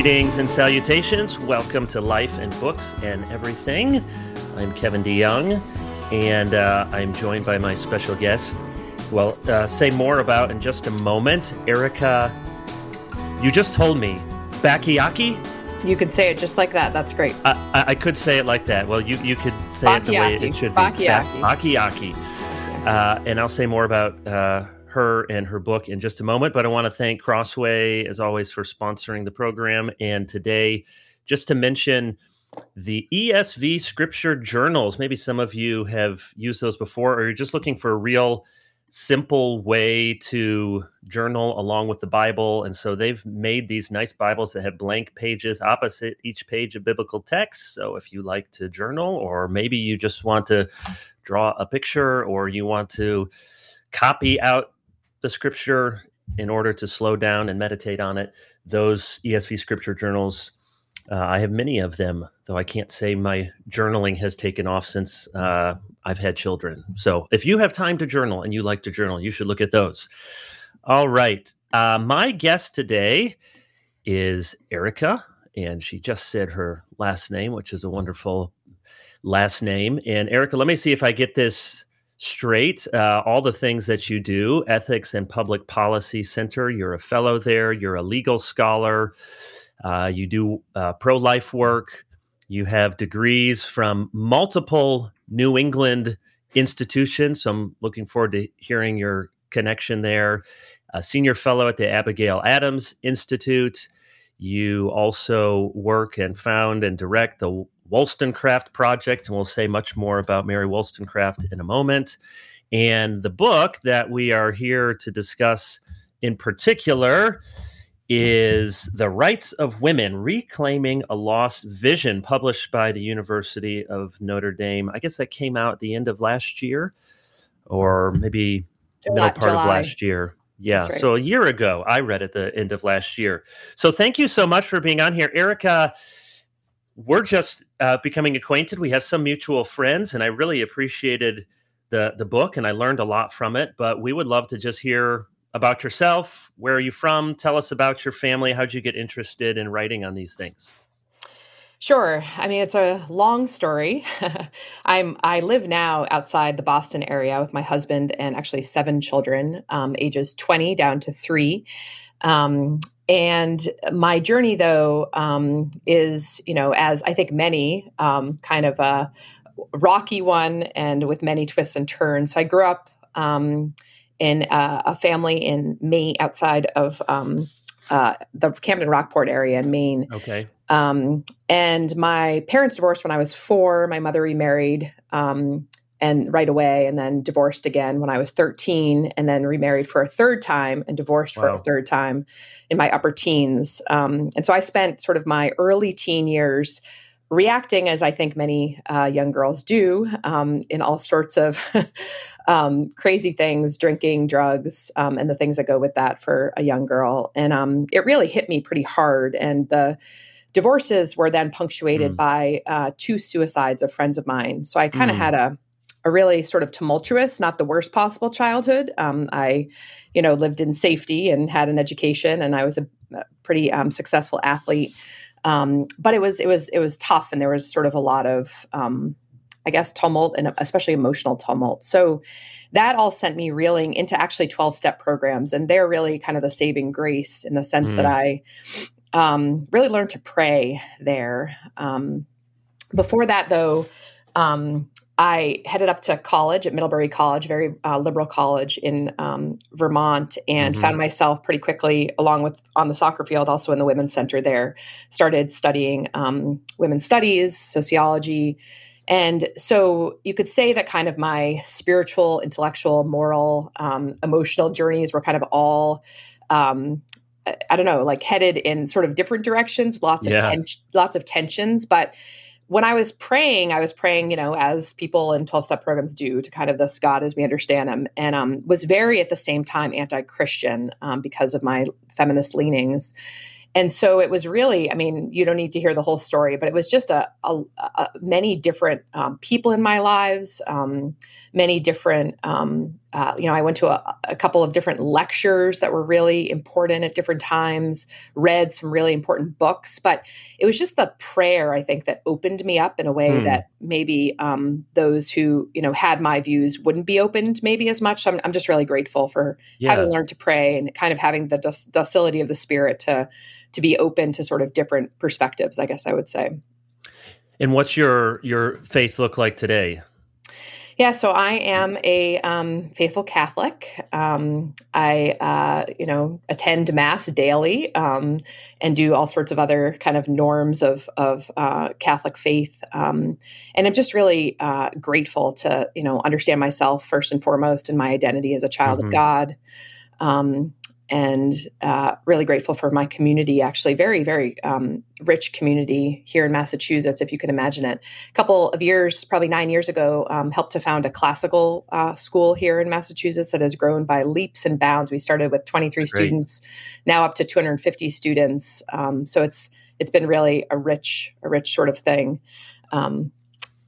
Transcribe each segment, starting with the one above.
Greetings and salutations. Welcome to Life and Books and Everything. I'm Kevin DeYoung, and uh, I'm joined by my special guest, Well, uh, say more about in just a moment. Erica, you just told me, Bakayaki? You could say it just like that. That's great. I, I, I could say it like that. Well, you, you could say Bakayaki. it the way it should be. Bakayaki. Bakayaki. Uh, and I'll say more about uh, her and her book in just a moment. But I want to thank Crossway, as always, for sponsoring the program. And today, just to mention the ESV scripture journals. Maybe some of you have used those before, or you're just looking for a real simple way to journal along with the Bible. And so they've made these nice Bibles that have blank pages opposite each page of biblical text. So if you like to journal, or maybe you just want to draw a picture, or you want to copy out the scripture in order to slow down and meditate on it. Those ESV scripture journals, uh, I have many of them, though I can't say my journaling has taken off since uh, I've had children. So if you have time to journal and you like to journal, you should look at those. All right. Uh, my guest today is Erica, and she just said her last name, which is a wonderful last name. And Erica, let me see if I get this straight uh, all the things that you do ethics and public policy center you're a fellow there you're a legal scholar uh, you do uh, pro-life work you have degrees from multiple new england institutions so i'm looking forward to hearing your connection there. A senior fellow at the abigail adams institute. You also work and found and direct the Wollstonecraft Project, and we'll say much more about Mary Wollstonecraft in a moment. And the book that we are here to discuss in particular is The Rights of Women Reclaiming a Lost Vision, published by the University of Notre Dame. I guess that came out at the end of last year, or maybe July, middle part July. of last year. Yeah, right. so a year ago, I read it at the end of last year. So thank you so much for being on here. Erica, we're just uh, becoming acquainted. We have some mutual friends, and I really appreciated the the book, and I learned a lot from it. But we would love to just hear about yourself. Where are you from? Tell us about your family. How'd you get interested in writing on these things? Sure. I mean, it's a long story. I'm I live now outside the Boston area with my husband and actually seven children, um, ages 20 down to three. Um, and my journey, though, um, is, you know, as I think many, um, kind of a rocky one and with many twists and turns. So I grew up um, in a, a, family in Maine, outside of um, uh, the Camden Rockport area in Maine. Okay. Um, and my parents divorced when I was four. My mother remarried. And right away and then divorced again when I was 13 and then remarried for a third time and divorced wow. for a third time in my upper teens. Um, and so I spent sort of my early teen years reacting as I think many uh, young girls do um, in all sorts of um, crazy things, drinking, drugs, um, and the things that go with that for a young girl. And um, it really hit me pretty hard. And the divorces were then punctuated mm. by uh, two suicides of friends of mine. So I kind of mm. had a a really sort of tumultuous, not the worst possible childhood. Um, I, you know, lived in safety and had an education, and I was a, a pretty um, successful athlete. Um, but it was it was it was tough, and there was sort of a lot of, um, I guess, tumult and especially emotional tumult. So that all sent me reeling into actually twelve step programs, and they're really kind of the saving grace in the sense mm. that I um, really learned to pray there. Um, before that, though. Um, I headed up to college at Middlebury College, very uh, liberal college in um, Vermont, and mm-hmm. found myself pretty quickly, along with on the soccer field, also in the women's center there. Started studying um, women's studies, sociology. And so you could say that kind of my spiritual, intellectual, moral, um, emotional journeys were kind of all um, I don't know, like headed in sort of different directions, lots of yeah. ten- lots of tensions. But when I was praying, I was praying, you know, as people in 12 step programs do to kind of this God as we understand him, and um, was very at the same time anti Christian um, because of my feminist leanings. And so it was really, I mean, you don't need to hear the whole story, but it was just a, a, a many different um, people in my lives, um, many different um, uh, you know, I went to a, a, couple of different lectures that were really important at different times, read some really important books, but it was just the prayer, I think, that opened me up in a way mm. that maybe um, those who, you know, had my views wouldn't be opened maybe as much. So I'm, I'm just really grateful for yeah. having learned to pray and kind of having the doc- docility of the spirit to, to be open to sort of different perspectives, I guess I would say. And what's your your faith look like today? Yeah, so I am a um, faithful Catholic. Um, I, uh, you know, attend Mass daily um, and do all sorts of other kind of norms of of uh, Catholic faith. Um, and I'm just really uh, grateful to, you know, understand myself first and foremost and my identity as a child mm-hmm. of God. Um, and uh, really grateful for my community actually very very um, rich community here in massachusetts if you can imagine it. A couple of years probably nine years ago um, helped to found a classical uh, school here in massachusetts that has grown by leaps and bounds. We started with 23 students now up to 250 students. Um, so it's it's been really a rich a rich sort of thing. Um,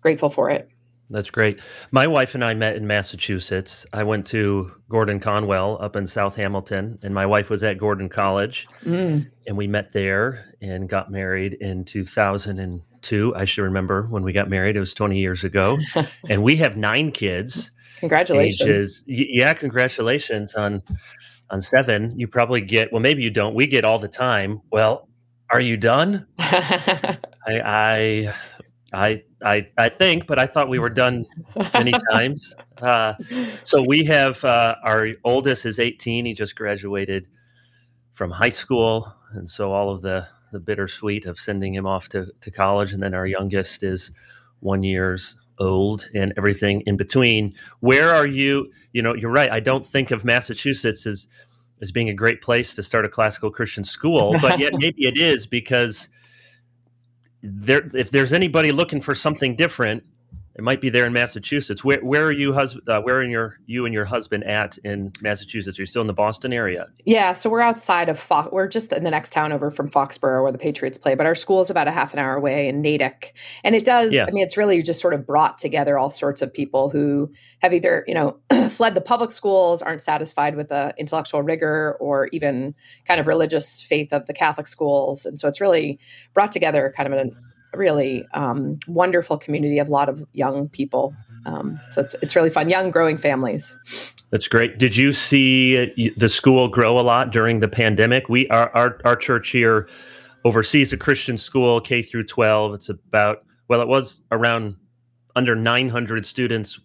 grateful for it that's great. My wife and I met in Massachusetts. I went to Gordon Conwell up in South Hamilton, and my wife was at Gordon College. Mm. And we met there and got married in 2002. I should remember when we got married. It was 20 years ago. and we have nine kids. Congratulations. Ages, yeah, congratulations on on seven. You probably get, well, maybe you don't. We get all the time. Well, are you done? I, I I I I think, but I thought we were done many times. Uh, so we have uh, our oldest is 18. He just graduated from high school, and so all of the the bittersweet of sending him off to to college, and then our youngest is one years old and everything in between. Where are you? You know, you're right. I don't think of Massachusetts as as being a great place to start a classical Christian school, but yet maybe it is because there if there's anybody looking for something different it might be there in Massachusetts. Where where are you husband? Uh, where are your you and your husband at in Massachusetts? Are you still in the Boston area? Yeah, so we're outside of Fox. We're just in the next town over from Foxborough, where the Patriots play. But our school is about a half an hour away in Natick, and it does. Yeah. I mean, it's really just sort of brought together all sorts of people who have either you know fled the public schools, aren't satisfied with the intellectual rigor, or even kind of religious faith of the Catholic schools, and so it's really brought together kind of an really um, wonderful community of a lot of young people. Um, so it's it's really fun, young growing families. That's great. Did you see the school grow a lot during the pandemic? We our our, our church here oversees a Christian school K through 12. It's about well, it was around under 900 students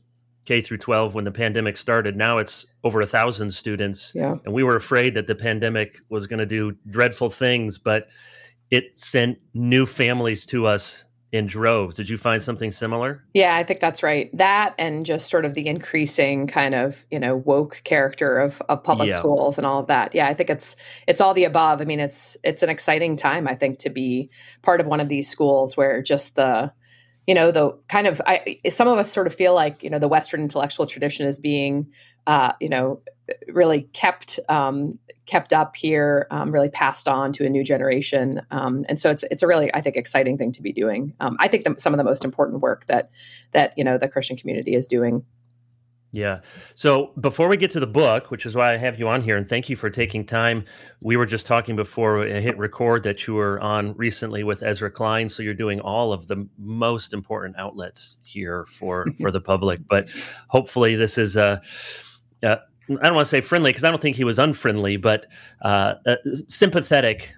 K through 12 when the pandemic started. Now it's over a thousand students, yeah. and we were afraid that the pandemic was going to do dreadful things, but it sent new families to us in droves. Did you find something similar? Yeah, I think that's right. That and just sort of the increasing kind of, you know, woke character of, of public yeah. schools and all of that. Yeah, I think it's it's all the above. I mean, it's it's an exciting time, I think, to be part of one of these schools where just the you know the kind of I, some of us sort of feel like you know the western intellectual tradition is being uh, you know really kept um, kept up here, um, really passed on to a new generation, um, and so it's it's a really I think exciting thing to be doing. Um, I think the, some of the most important work that that you know the Christian community is doing. Yeah. So before we get to the book, which is why I have you on here, and thank you for taking time. We were just talking before I hit record that you were on recently with Ezra Klein, so you're doing all of the most important outlets here for for the public. But hopefully, this is a uh, I don't want to say friendly because I don't think he was unfriendly, but uh, sympathetic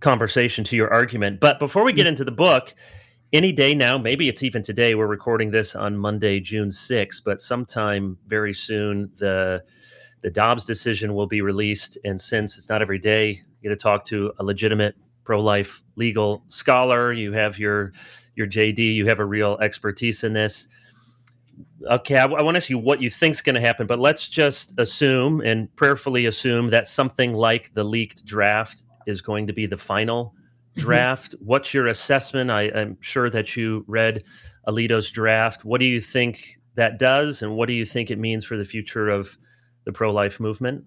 conversation to your argument. But before we get mm. into the book, any day now, maybe it's even today. We're recording this on Monday, June 6th, but sometime very soon the the Dobbs decision will be released. And since it's not every day, you get to talk to a legitimate pro-life legal scholar. You have your your JD. You have a real expertise in this okay, I, I want to ask you what you think is going to happen, but let's just assume and prayerfully assume that something like the leaked draft is going to be the final mm-hmm. draft. What's your assessment? I, am sure that you read Alito's draft. What do you think that does, and what do you think it means for the future of the pro life movement?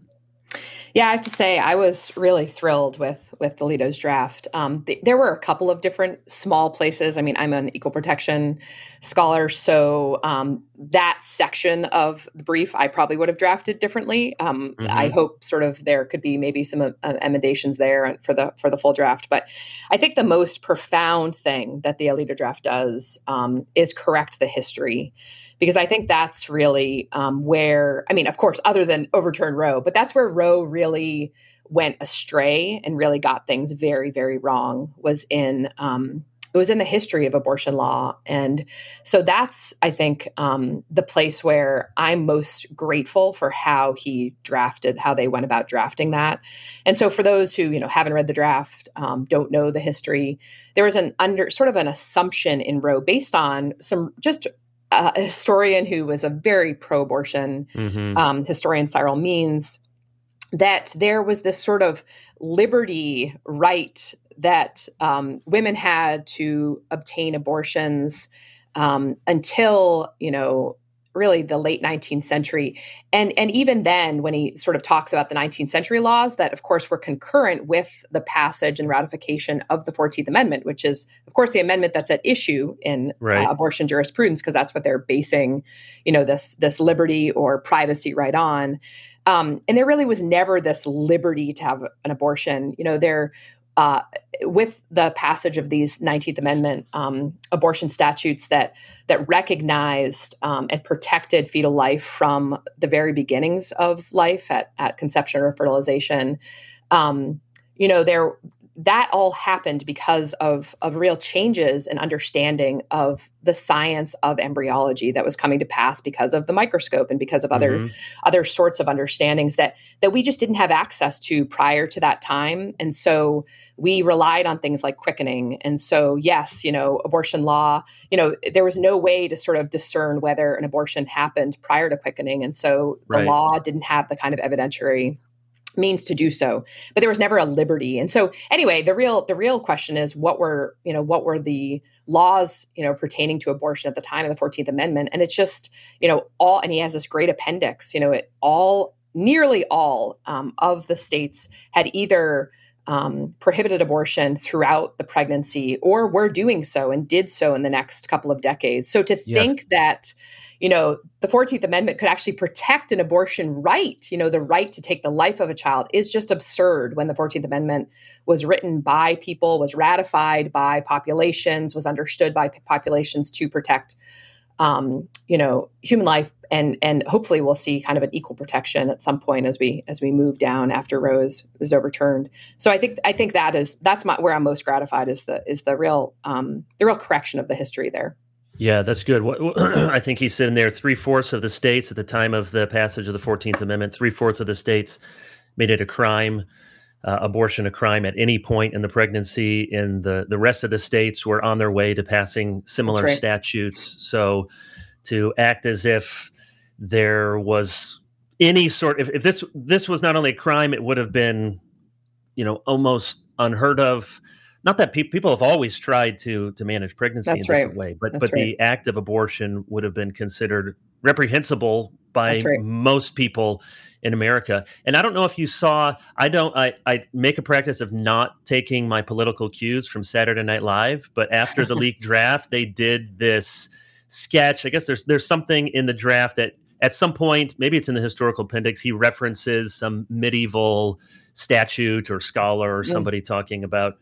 Yeah, I have to say I was really thrilled with with Alito's draft. Um, th- there were a couple of different small places. I mean, I'm an equal protection scholar, so um, that section of the brief I probably would have drafted differently. Um, mm-hmm. I hope sort of there could be maybe some uh, emendations there for the for the full draft. But I think the most profound thing that the Alito draft does um, is correct the history because I think that's really um, where, I mean, of course, other than overturn Roe, but that's where Roe really went astray and really got things very, very wrong was in. Um, it was in the history of abortion law. And so that's, I think, um, the place where I'm most grateful for how he drafted, how they went about drafting that. And so for those who, you know, haven't read the draft, um, don't know the history, there was an under sort of an assumption in Roe based on some just a historian who was a very pro-abortion mm-hmm. um, historian, Cyril Means, that there was this sort of liberty right that um, women had to obtain abortions um, until you know really the late 19th century. And and even then when he sort of talks about the 19th century laws that of course were concurrent with the passage and ratification of the 14th amendment which is of course the amendment that's at issue in right. uh, abortion jurisprudence because that's what they're basing you know this this liberty or privacy right on. Um, and there really was never this liberty to have an abortion. You know there uh, with the passage of these 19th Amendment um, abortion statutes that that recognized um, and protected fetal life from the very beginnings of life at, at conception or fertilization, um, you know there that all happened because of of real changes and understanding of the science of embryology that was coming to pass because of the microscope and because of other mm-hmm. other sorts of understandings that that we just didn't have access to prior to that time and so we relied on things like quickening and so yes you know abortion law you know there was no way to sort of discern whether an abortion happened prior to quickening and so the right. law didn't have the kind of evidentiary means to do so but there was never a liberty. And so anyway the real the real question is what were you know what were the laws you know pertaining to abortion at the time of the 14th amendment? And it's just you know all and he has this great appendix you know it all nearly all um, of the states had either um, prohibited abortion throughout the pregnancy or were doing so and did so in the next couple of decades. So to think that you know, the 14th Amendment could actually protect an abortion right, you know, the right to take the life of a child is just absurd when the 14th Amendment was written by people, was ratified by populations, was understood by populations to protect um, you know, human life and and hopefully we'll see kind of an equal protection at some point as we as we move down after is, is overturned. So I think I think that is that's my where I'm most gratified is the is the real um, the real correction of the history there. Yeah, that's good. I think he's sitting there. Three fourths of the states at the time of the passage of the Fourteenth Amendment, three fourths of the states made it a crime, uh, abortion a crime at any point in the pregnancy. And the the rest of the states were on their way to passing similar right. statutes. So to act as if there was any sort if, if this this was not only a crime, it would have been, you know, almost unheard of not that pe- people have always tried to to manage pregnancy That's in a different way, but That's but right. the act of abortion would have been considered reprehensible by right. most people in America. And I don't know if you saw. I don't. I I make a practice of not taking my political cues from Saturday Night Live, but after the leaked draft, they did this sketch. I guess there's there's something in the draft that at some point, maybe it's in the historical appendix, he references some medieval statute or scholar or mm. somebody talking about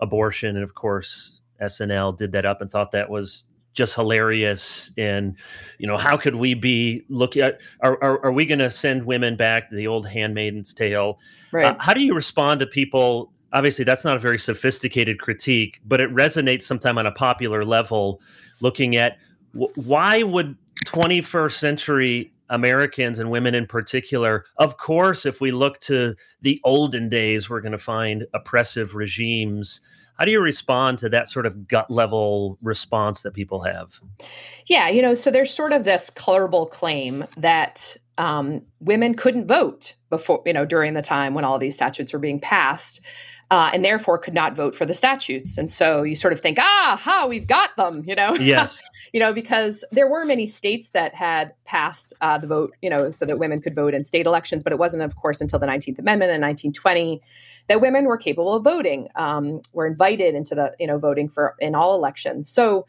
abortion, and of course SNL did that up and thought that was just hilarious. And you know, how could we be looking at? Are are, are we going to send women back to the old Handmaid's Tale? Right. Uh, how do you respond to people? Obviously, that's not a very sophisticated critique, but it resonates sometime on a popular level. Looking at w- why would 21st century Americans and women in particular. Of course, if we look to the olden days, we're going to find oppressive regimes. How do you respond to that sort of gut level response that people have? Yeah, you know, so there's sort of this colorable claim that um, women couldn't vote before, you know, during the time when all these statutes were being passed. Uh, and therefore could not vote for the statutes. And so you sort of think, ah, ha, we've got them, you know? Yes. you know, because there were many states that had passed uh, the vote, you know, so that women could vote in state elections, but it wasn't, of course, until the 19th Amendment in 1920 that women were capable of voting, um, were invited into the, you know, voting for in all elections. So,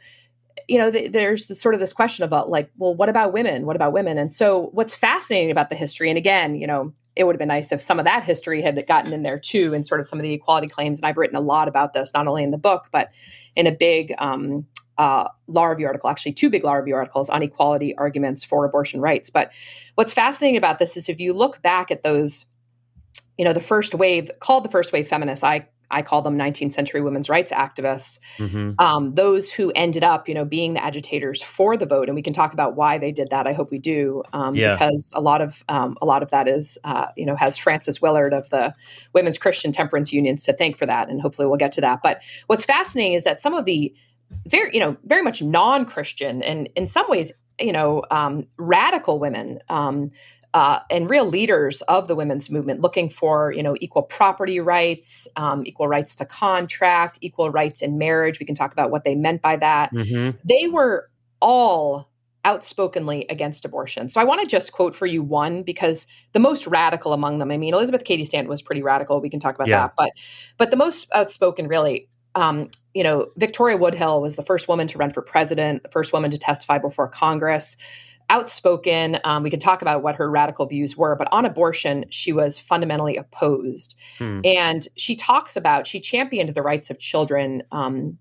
you know, th- there's the, sort of this question about like, well, what about women? What about women? And so, what's fascinating about the history, and again, you know, it would have been nice if some of that history had gotten in there too, and sort of some of the equality claims. And I've written a lot about this, not only in the book, but in a big um, uh, law review article, actually two big law review articles on equality arguments for abortion rights. But what's fascinating about this is if you look back at those, you know, the first wave called the first wave feminists, I I call them 19th century women's rights activists, mm-hmm. um, those who ended up, you know, being the agitators for the vote. And we can talk about why they did that. I hope we do, um, yeah. because a lot of um, a lot of that is, uh, you know, has Frances Willard of the Women's Christian Temperance Unions to thank for that. And hopefully we'll get to that. But what's fascinating is that some of the very, you know, very much non-Christian and in some ways, you know, um, radical women um, uh, and real leaders of the women's movement looking for you know equal property rights um, equal rights to contract equal rights in marriage. We can talk about what they meant by that. Mm-hmm. they were all outspokenly against abortion. So i want to just quote for you one because the most radical among them i mean elizabeth cady stanton was pretty radical. We can talk about yeah. that. But but the most outspoken really um, you know victoria woodhull was the first woman to run for president the first woman to testify before congress outspoken. Um, we could talk about what her radical views were, but on abortion, she was fundamentally opposed. Hmm. And she talks about, she championed the rights of children. Um,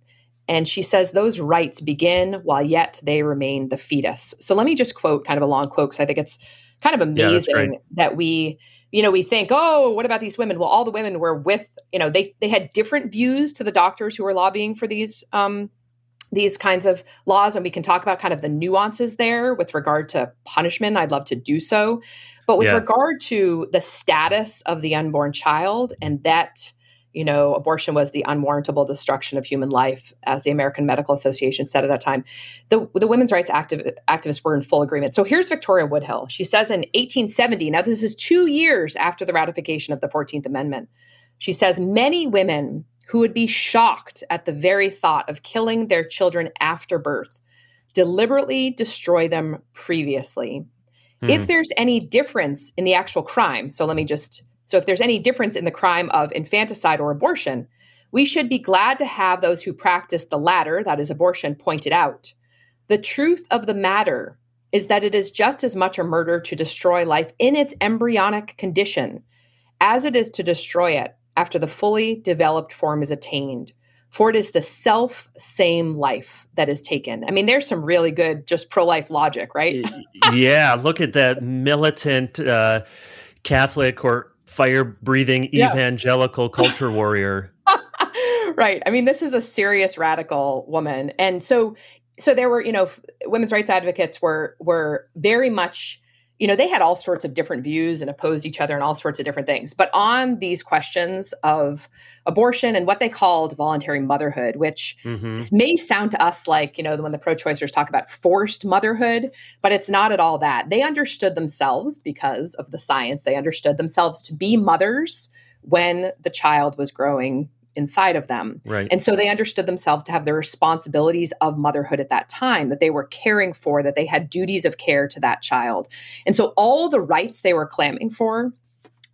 and she says those rights begin while yet they remain the fetus. So let me just quote kind of a long quote because I think it's kind of amazing yeah, that we you know we think oh what about these women well all the women were with you know they they had different views to the doctors who were lobbying for these um, these kinds of laws and we can talk about kind of the nuances there with regard to punishment i'd love to do so. But with yeah. regard to the status of the unborn child and that you know abortion was the unwarrantable destruction of human life as the american medical association said at that time the, the women's rights activ- activists were in full agreement. So here's victoria woodhull she says in 1870 now this is two years after the ratification of the 14th amendment she says many women who would be shocked at the very thought of killing their children after birth, deliberately destroy them previously. Mm. If there's any difference in the actual crime, so let me just so if there's any difference in the crime of infanticide or abortion, we should be glad to have those who practice the latter, that is abortion, pointed out. The truth of the matter is that it is just as much a murder to destroy life in its embryonic condition as it is to destroy it after the fully developed form is attained. For it is the self same life that is taken. I mean, there's some really good just pro life logic, right? yeah, look at that militant uh, Catholic or fire breathing evangelical culture warrior. right. I mean, this is a serious radical woman, and so so there were you know women's rights advocates were were very much you know, they had all sorts of different views and opposed each other and all sorts of different things. But on these questions of abortion and what they called voluntary motherhood, which mm-hmm. may sound to us like, you know, when the pro choicers talk about forced motherhood, but it's not at all that. They understood themselves because of the science, they understood themselves to be mothers when the child was growing inside of them. Right. And so they understood themselves to have the responsibilities of motherhood at that time, that they were caring for, that they had duties of care to that child. And so all the rights they were clamoring for,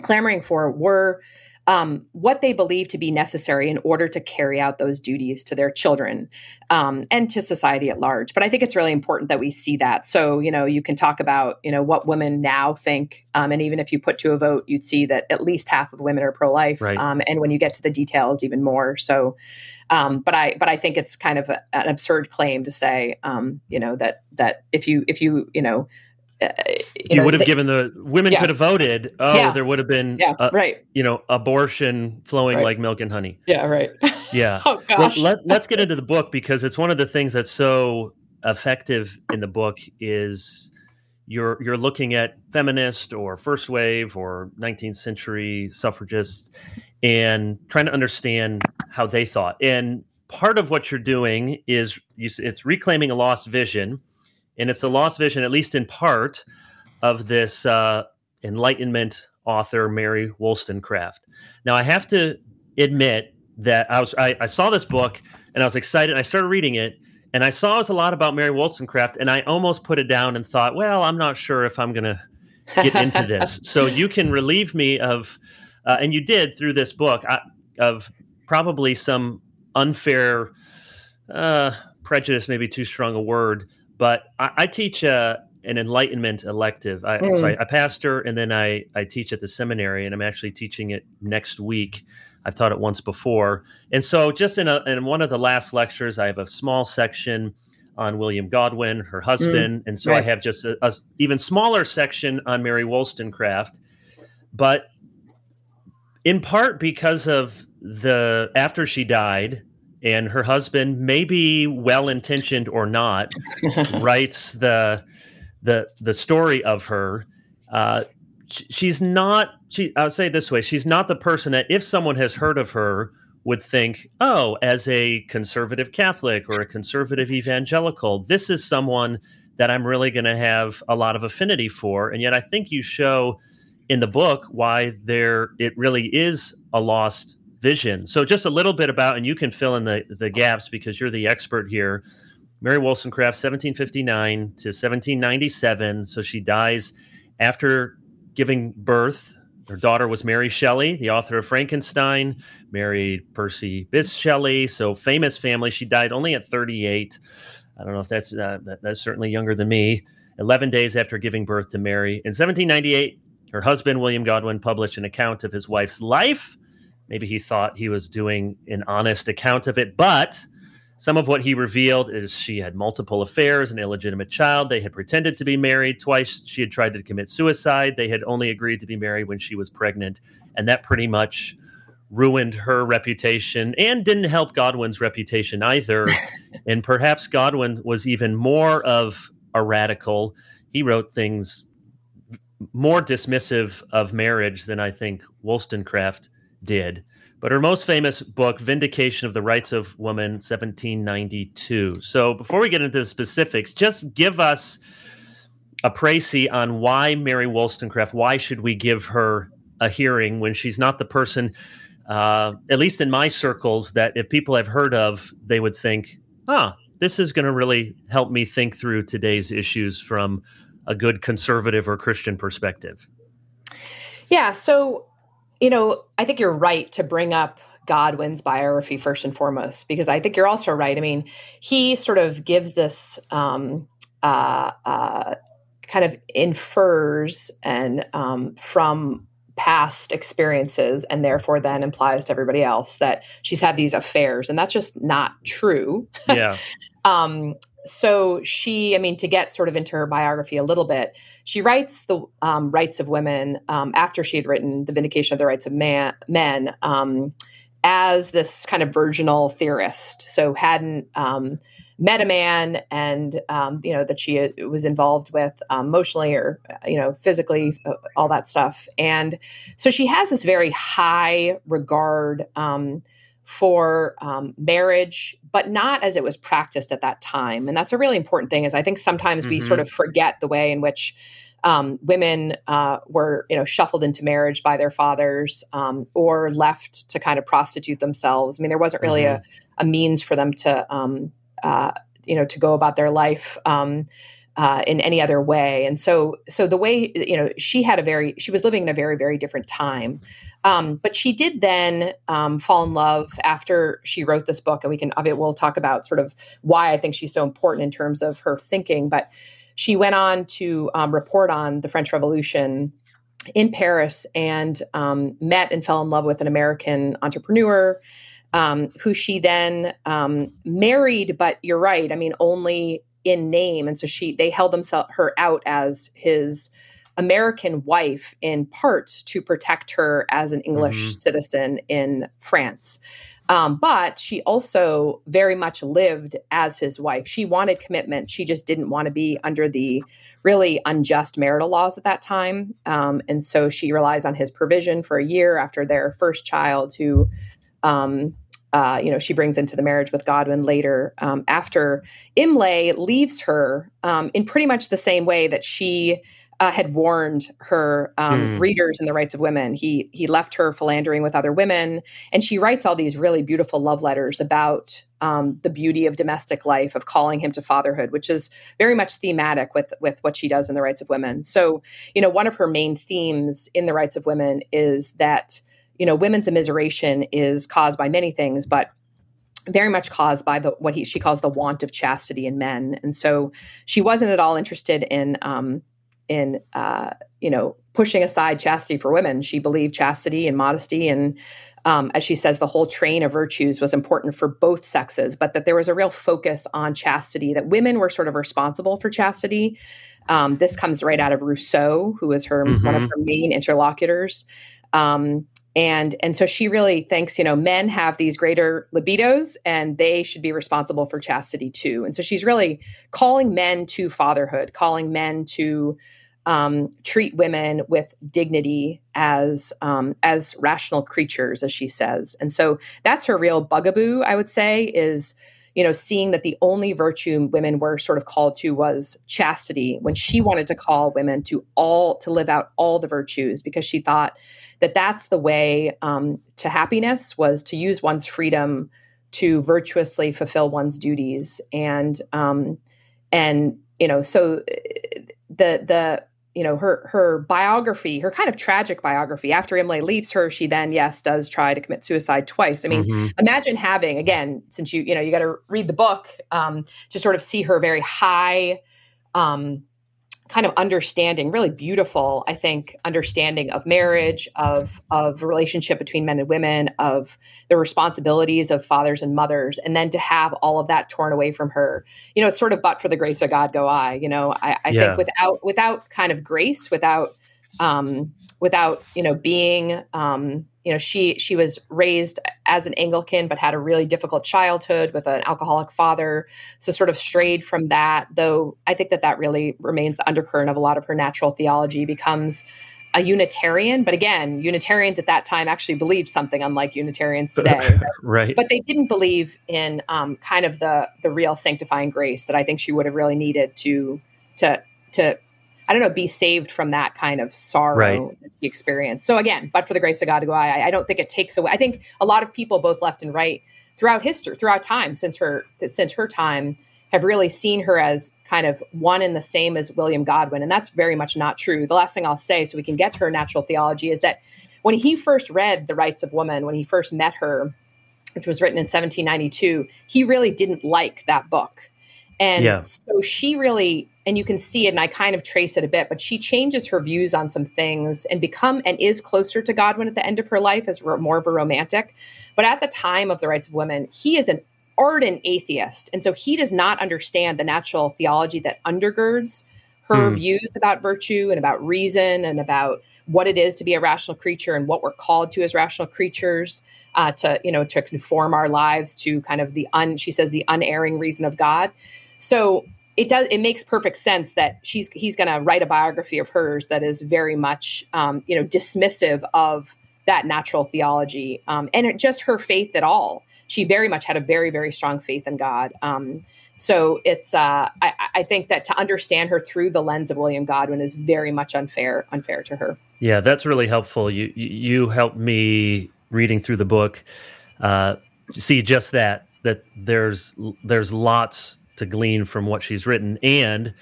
clamoring for were um, what they believe to be necessary in order to carry out those duties to their children um, and to society at large. But I think it's really important that we see that. So, you know, you can talk about, you know, what women now think. Um, and even if you put to a vote, you'd see that at least half of women are pro life. Right. Um, and when you get to the details, even more. So, um, but I, but I think it's kind of a, an absurd claim to say, um, you know, that that if you if you you know uh, you, you would have they, given the women yeah. could have voted. Oh, yeah. there would have been, yeah, uh, right. You know, abortion flowing right. like milk and honey. Yeah, right. Yeah. oh gosh. Well, let, let's get into the book because it's one of the things that's so effective in the book is you're you're looking at feminist or first wave or 19th century suffragists and trying to understand how they thought. And part of what you're doing is you, it's reclaiming a lost vision and it's a lost vision, at least in part, of this uh, Enlightenment author Mary Wollstonecraft. Now, I have to admit that I was I, I saw this book and I was excited. I started reading it, and I saw it was a lot about Mary Wollstonecraft, and I almost put it down and thought, well, I'm not sure if I'm going to get into this. so you can relieve me of, uh, and you did through this book, uh, of probably some unfair uh, prejudice, maybe too strong a word, but I, I teach uh, an enlightenment elective. I, mm. so I, I pastor and then I, I teach at the seminary, and I'm actually teaching it next week. I've taught it once before. And so, just in, a, in one of the last lectures, I have a small section on William Godwin, her husband. Mm, and so right. I have just a, a, even smaller section on Mary Wollstonecraft. But in part because of the after she died, and her husband, maybe well intentioned or not, writes the the the story of her. Uh, she's not. She. I'll say this way: she's not the person that, if someone has heard of her, would think, oh, as a conservative Catholic or a conservative evangelical, this is someone that I'm really going to have a lot of affinity for. And yet, I think you show in the book why there it really is a lost vision. So, just a little bit about, and you can fill in the the gaps because you're the expert here. Mary Wollstonecraft, 1759 to 1797. So she dies after giving birth. Her daughter was Mary Shelley, the author of Frankenstein, married Percy Bysshe Shelley. So famous family. She died only at 38. I don't know if that's uh, that, that's certainly younger than me. 11 days after giving birth to Mary. In 1798, her husband, William Godwin, published an account of his wife's life. Maybe he thought he was doing an honest account of it, but some of what he revealed is she had multiple affairs, an illegitimate child. They had pretended to be married twice. She had tried to commit suicide. They had only agreed to be married when she was pregnant. And that pretty much ruined her reputation and didn't help Godwin's reputation either. and perhaps Godwin was even more of a radical. He wrote things more dismissive of marriage than I think Wollstonecraft did. But her most famous book, Vindication of the Rights of Woman, 1792. So before we get into the specifics, just give us a précis on why Mary Wollstonecraft, why should we give her a hearing when she's not the person, uh, at least in my circles, that if people have heard of, they would think, ah, this is going to really help me think through today's issues from a good conservative or Christian perspective. Yeah. So you know, I think you're right to bring up Godwin's biography first and foremost, because I think you're also right. I mean, he sort of gives this um, uh, uh, kind of infers and um, from past experiences and therefore then implies to everybody else that she's had these affairs. And that's just not true. Yeah. Um so she, I mean, to get sort of into her biography a little bit, she writes the um, rights of women um, after she had written the Vindication of the Rights of Man, Men um, as this kind of virginal theorist. So hadn't um, met a man, and um, you know that she uh, was involved with um, emotionally or you know physically, uh, all that stuff. And so she has this very high regard for um, marriage, but not as it was practiced at that time. And that's a really important thing. Is I think sometimes mm-hmm. we sort mm-hmm. of forget the way in which um, women uh, were, you know, shuffled into marriage by their fathers um, or left to kind of prostitute themselves. I mean, there wasn't really mm-hmm. a, a, means for them to, um, uh, you know, to go about their life. Uh, in any other way. And so, so the way you know, she had a very, she was living in a very, very different time. Um, but she did then um, fall in love after she wrote this book, and we can, we'll talk about sort of why I think she's so important in terms of her thinking. But she went on to um, report on the French Revolution in Paris and um, met and fell in love with an American entrepreneur. Um, who she then um, married, but you're right. I mean, only in name and so she they held themselves her out as his American wife in part to protect her as an English mm-hmm. citizen in France. Um, but she also very much lived as his wife. She wanted commitment. She just didn't want to be under the really unjust marital laws at that time. Um, and so she relies on his provision for a year after their first child, who um, uh, you know, she brings into the marriage with Godwin later um, after Imlay leaves her um, in pretty much the same way that she uh, had warned her um, mm. readers in the rights of women. He he left her philandering with other women, and she writes all these really beautiful love letters about um, the beauty of domestic life, of calling him to fatherhood, which is very much thematic with with what she does in the rights of women. So, you know, one of her main themes in the rights of women is that you know women's immiseration is caused by many things, but very much caused by the what he she calls the want of chastity in men, and so she wasn't at all interested in um, in uh, you know pushing aside chastity for women. She believed chastity and modesty and um, as she says, the whole train of virtues was important for both sexes, but that there was a real focus on chastity, that women were sort of responsible for chastity. Um, this comes right out of Rousseau, who was her mm-hmm. one of mm-hmm. her main interlocutors. Um, and and so she really thinks you know men have these greater libidos and they should be responsible for chastity too and so she's really calling men to fatherhood calling men to um, treat women with dignity as um, as rational creatures, as she says. And so that's her real bugaboo, I would say, is you know seeing that the only virtue women were sort of called to was chastity when she wanted to call women to all to live out all the virtues because she thought that that's the way um, to happiness was to use one's freedom to virtuously fulfill one's duties. And um, and you know so uh, the the you know her her biography her kind of tragic biography after imlay leaves her she then yes does try to commit suicide twice i mean mm-hmm. imagine having again since you you know you got to read the book um, to sort of see her very high um, kind of understanding, really beautiful, I think, understanding of marriage, of of relationship between men and women, of the responsibilities of fathers and mothers, and then to have all of that torn away from her. You know, it's sort of but for the grace of God go I. You know, I, I yeah. think without without kind of grace, without um, without you know being um, you know she she was raised as an anglican but had a really difficult childhood with an alcoholic father. So sort of strayed from that though i think that that really remains the undercurrent of a lot of her natural theology. Becomes a unitarian but again unitarians at that time actually believed something unlike unitarians today. Right. But they didn't believe in um, kind of the the real sanctifying grace that i think she would have really needed to to to I don't know, be saved from that kind of sorrow right. that she experienced. So again, but for the grace of God to go, I, I don't think it takes away. I think a lot of people, both left and right, throughout history, throughout time, since her since her time, have really seen her as kind of one and the same as William Godwin, and that's very much not true. The last thing I'll say, so we can get to her natural theology, is that when he first read The Rights of Woman, when he first met her, which was written in 1792, he really didn't like that book. And yeah. so she really and you can see it and i kind of trace it a bit but she changes her views on some things and become and is closer to godwin at the end of her life as more of a romantic but at the time of the rights of women he is an ardent atheist and so he does not understand the natural theology that undergirds her hmm. views about virtue and about reason and about what it is to be a rational creature and what we're called to as rational creatures uh, to you know to conform our lives to kind of the un she says the unerring reason of god so it does it makes perfect sense that she's he's going to write a biography of hers that is very much um, you know dismissive of that natural theology um, and it, just her faith at all. She very much had a very very strong faith in god. Um, so it's uh, I, I, think that to understand her through the lens of william godwin is very much unfair unfair to her. Yeah that's really helpful. You you helped me reading through the book. Uh, see just that that there's there's lots to glean from what she's written. And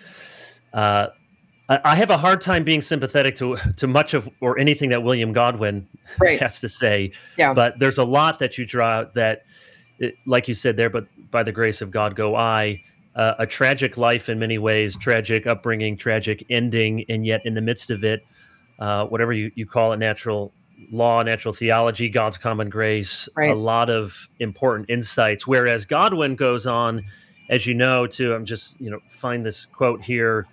uh, I have a hard time being sympathetic to to much of or anything that William Godwin right. has to say. Yeah. But there's a lot that you draw out that, it, like you said there, but by the grace of God go I. Uh, a tragic life in many ways, tragic upbringing, tragic ending, and yet in the midst of it, uh, whatever you, you call it, natural law, natural theology, God's common grace, right. a lot of important insights. Whereas Godwin goes on as you know, too, I'm just, you know, find this quote here.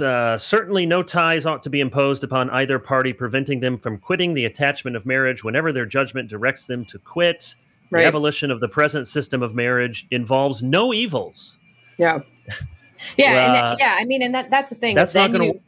Uh, certainly, no ties ought to be imposed upon either party, preventing them from quitting the attachment of marriage whenever their judgment directs them to quit. Right. The abolition of the present system of marriage involves no evils. Yeah, yeah, uh, and yeah. I mean, and that that's the thing. That's not going to.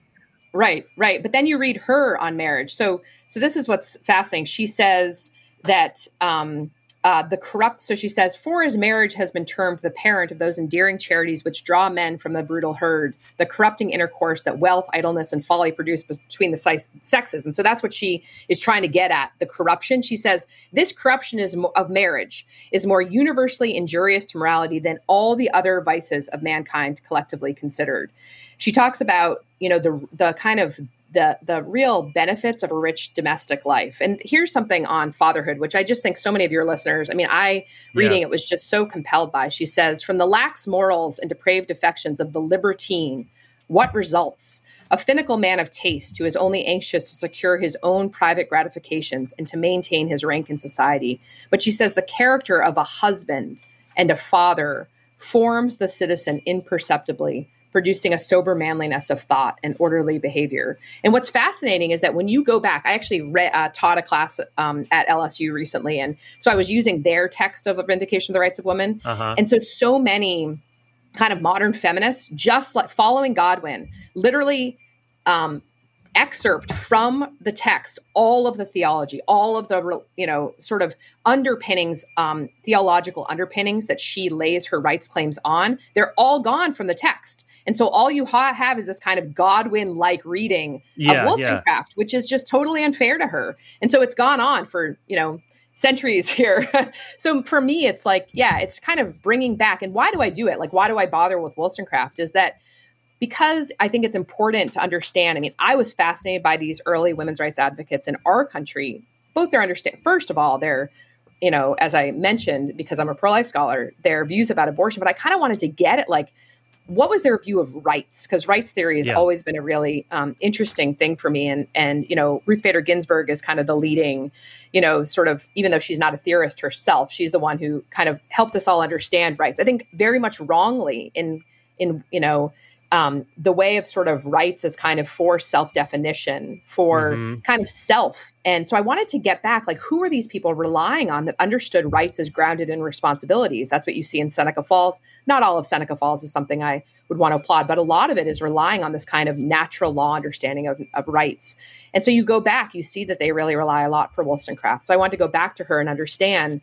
Right, right. But then you read her on marriage. So, so this is what's fascinating. She says that um, uh, the corrupt, so she says, for his marriage has been termed the parent of those endearing charities which draw men from the brutal herd, the corrupting intercourse that wealth, idleness, and folly produce between the sexes. And so that's what she is trying to get at the corruption. She says, this corruption is of marriage is more universally injurious to morality than all the other vices of mankind collectively considered. She talks about, you know, the the kind of the the real benefits of a rich domestic life. And here's something on fatherhood, which I just think so many of your listeners, I mean, I reading yeah. it was just so compelled by. She says, from the lax morals and depraved affections of the libertine, what results? A finical man of taste who is only anxious to secure his own private gratifications and to maintain his rank in society. But she says the character of a husband and a father forms the citizen imperceptibly producing a sober manliness of thought and orderly behavior. And what's fascinating is that when you go back, I actually re- uh, taught a class um, at LSU recently, and so I was using their text of a Vindication of the Rights of Women, uh-huh. and so so many kind of modern feminists, just like following Godwin, literally. Um, excerpt from the text all of the theology all of the you know sort of underpinnings um, theological underpinnings that she lays her rights claims on they're all gone from the text and so all you ha- have is this kind of Godwin like reading yeah, of Wollstonecraft, yeah. which is just totally unfair to her. And so it's gone on for, you know, centuries here. so for me, it's like, yeah, it's kind of bringing back. And why do I do it? Like, why do I bother with Wollstonecraft? Is that because I think it's important to understand. I mean, I was fascinated by these early women's rights advocates in our country, both their understand. First of all, their you know, as I mentioned, because I'm a pro life scholar, their views about abortion, but I kind of wanted to get it like, what was their view of rights? Because rights theory has yeah. always been a really um, interesting thing for me. And and you know, Ruth Bader Ginsburg is kind of the leading, you know, sort of even though she's not a theorist herself, she's the one who kind of helped us all understand rights. I think very much wrongly in in you know um, the way of sort of rights is kind of for self definition, for mm-hmm. kind of self. And so I wanted to get back like, who are these people relying on that understood rights as grounded in responsibilities? That's what you see in Seneca Falls. Not all of Seneca Falls is something I would want to applaud, but a lot of it is relying on this kind of natural law understanding of, of rights. And so you go back, you see that they really rely a lot for Wollstonecraft. So I wanted to go back to her and understand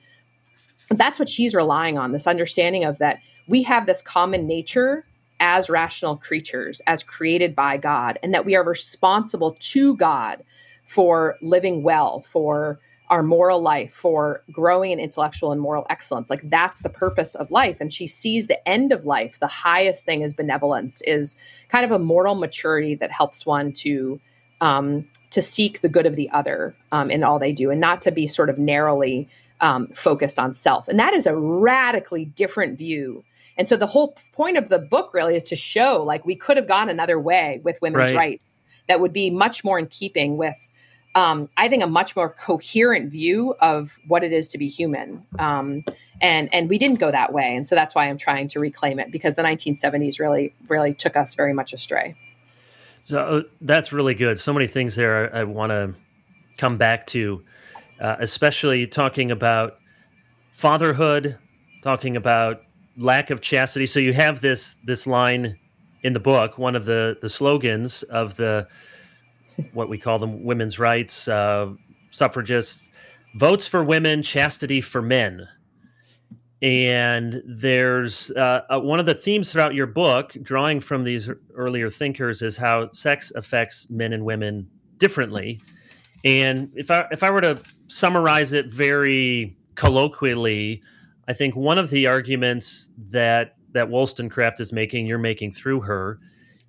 that's what she's relying on this understanding of that we have this common nature as rational creatures, as created by God, and that we are responsible to God for living well, for our moral life, for growing in intellectual and moral excellence. Like that's the purpose of life. And she sees the end of life, the highest thing is benevolence, is kind of a moral maturity that helps one to um, to seek the good of the other um, in all they do, and not to be sort of narrowly um, focused on self. And that is a radically different view and so the whole point of the book really is to show like we could have gone another way with women's right. rights that would be much more in keeping with um, I think a much more coherent view of what it is to be human, um, and and we didn't go that way, and so that's why I'm trying to reclaim it because the 1970s really really took us very much astray. So uh, that's really good. So many things there I, I want to come back to, uh, especially talking about fatherhood, talking about lack of chastity. So you have this this line in the book, one of the the slogans of the what we call them women's rights uh, suffragists votes for women, chastity for men. And there's uh, uh, one of the themes throughout your book, drawing from these earlier thinkers, is how sex affects men and women differently. And if I if I were to summarize it very colloquially, I think one of the arguments that that Wollstonecraft is making, you're making through her,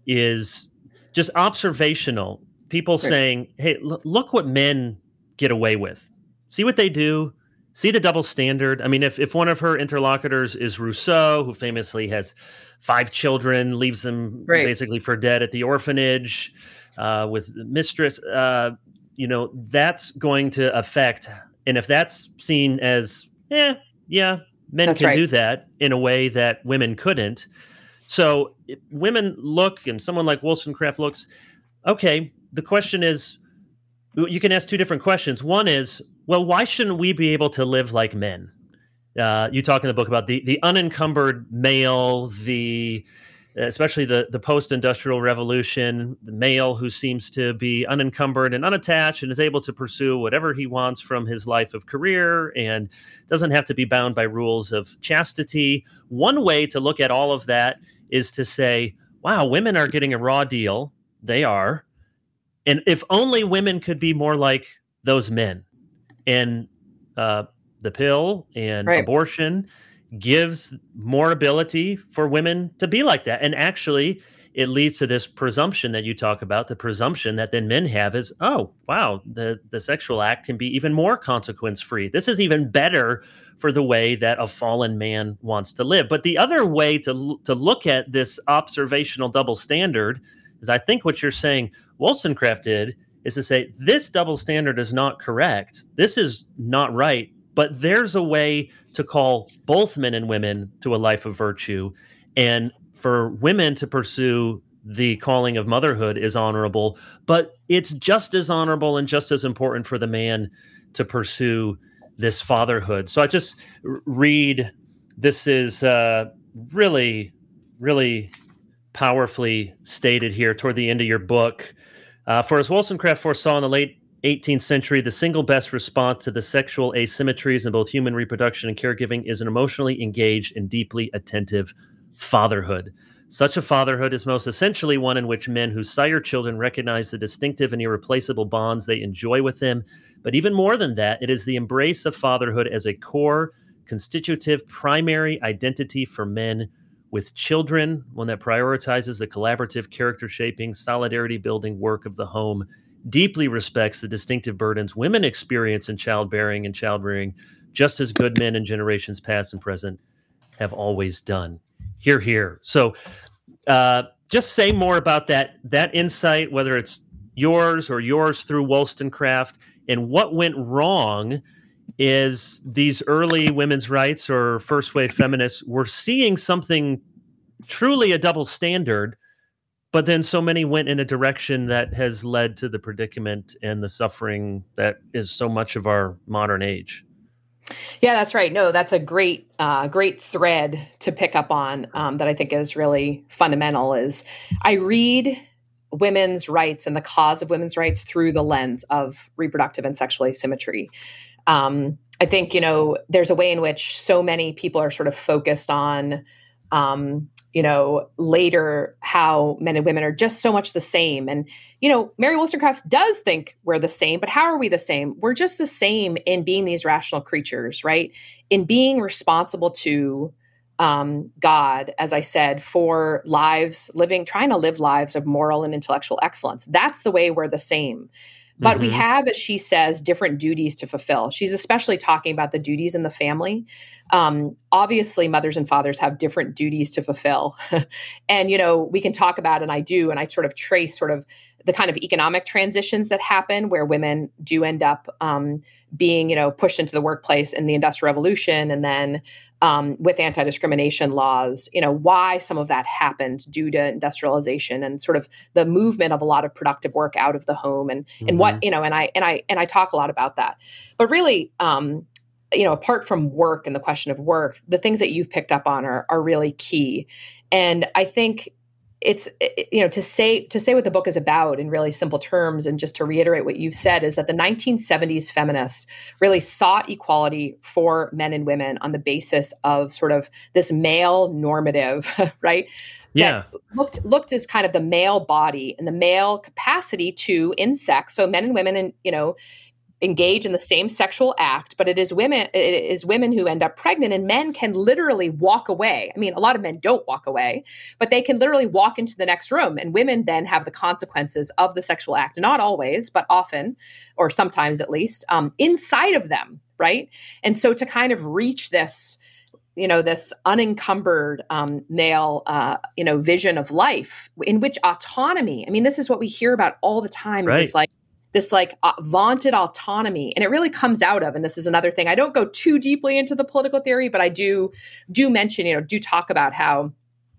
is just observational. People right. saying, "Hey, l- look what men get away with. See what they do. See the double standard." I mean, if if one of her interlocutors is Rousseau, who famously has five children, leaves them right. basically for dead at the orphanage uh, with mistress, uh, you know, that's going to affect. And if that's seen as, yeah, yeah, men That's can right. do that in a way that women couldn't. So women look, and someone like Wollstonecraft looks. Okay, the question is, you can ask two different questions. One is, well, why shouldn't we be able to live like men? Uh, you talk in the book about the the unencumbered male, the especially the the post industrial revolution, the male who seems to be unencumbered and unattached and is able to pursue whatever he wants from his life of career and doesn't have to be bound by rules of chastity. One way to look at all of that is to say, wow, women are getting a raw deal. They are. And if only women could be more like those men. And uh, the pill and right. abortion gives more ability for women to be like that. And actually, it leads to this presumption that you talk about the presumption that then men have is oh wow the the sexual act can be even more consequence free this is even better for the way that a fallen man wants to live. But the other way to to look at this observational double standard is i think what you're saying wollstonecraft did is to say this double standard is not correct. This is not right but there's a way to call both men and women to a life of virtue. And for women to pursue the calling of motherhood is honorable, but it's just as honorable and just as important for the man to pursue this fatherhood. So I just read this is uh, really, really powerfully stated here toward the end of your book. Uh, for as Wollstonecraft foresaw in the late 18th century, the single best response to the sexual asymmetries in both human reproduction and caregiving is an emotionally engaged and deeply attentive fatherhood. Such a fatherhood is most essentially one in which men who sire children recognize the distinctive and irreplaceable bonds they enjoy with them. But even more than that, it is the embrace of fatherhood as a core, constitutive, primary identity for men with children, one that prioritizes the collaborative, character shaping, solidarity building work of the home deeply respects the distinctive burdens women experience in childbearing and childrearing, just as good men in generations past and present have always done. Here, here. So, uh, just say more about that that insight, whether it's yours or yours through Wollstonecraft, and what went wrong is these early women's rights or first wave feminists were seeing something truly a double standard but then so many went in a direction that has led to the predicament and the suffering that is so much of our modern age. Yeah that's right. No that's a great uh, great thread to pick up on um, that i think is really fundamental is i read women's rights and the cause of women's rights through the lens of reproductive and sexual asymmetry. Um, i think you know there's a way in which so many people are sort of focused on um, you know, later how men and women are just so much the same. And, you know, Mary Wollstonecraft does think we're the same, but how are we the same? We're just the same in being these rational creatures, right? In being responsible to um, God, as I said, for lives, living, trying to live lives of moral and intellectual excellence. That's the way we're the same. But mm-hmm. we have, as she says, different duties to fulfill. She's especially talking about the duties in the family. Um, obviously, mothers and fathers have different duties to fulfill. and, you know, we can talk about, and I do, and I sort of trace sort of the kind of economic transitions that happen where women do end up um, being you know pushed into the workplace in the industrial revolution and then um, with anti-discrimination laws you know why some of that happened due to industrialization and sort of the movement of a lot of productive work out of the home and mm-hmm. and what mm-hmm. you know and i and i and i talk a lot about that but really um, you know apart from work and the question of work the things that you've picked up on are, are really key and i think it's eh, eh, you know to say to say what the book is about in really simple terms and just to reiterate what you've said is that the 1970s feminists really sought equality for men and women on the basis of sort of this male normative right? Yeah. looked looked as kind of the male body and the male capacity to in sex so men and women and you know engage in the same sexual act but it is women it is women who end up pregnant and men can literally walk away. I mean a lot of men don't walk away but they can literally walk into the next room and women then have the consequences of the sexual act. Not always but often or sometimes at least um, inside of them right? And so to kind of reach this you know this unencumbered um, male uh, you know vision of life in which autonomy i mean this is what we hear about all the time right. it's like this like uh, vaunted autonomy and it really comes out of and this is another thing i don't go too deeply into the political theory but i do do mention you know do talk about how